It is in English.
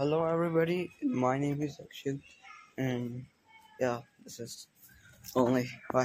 hello everybody. My name is Akshay, and yeah, this is only bye.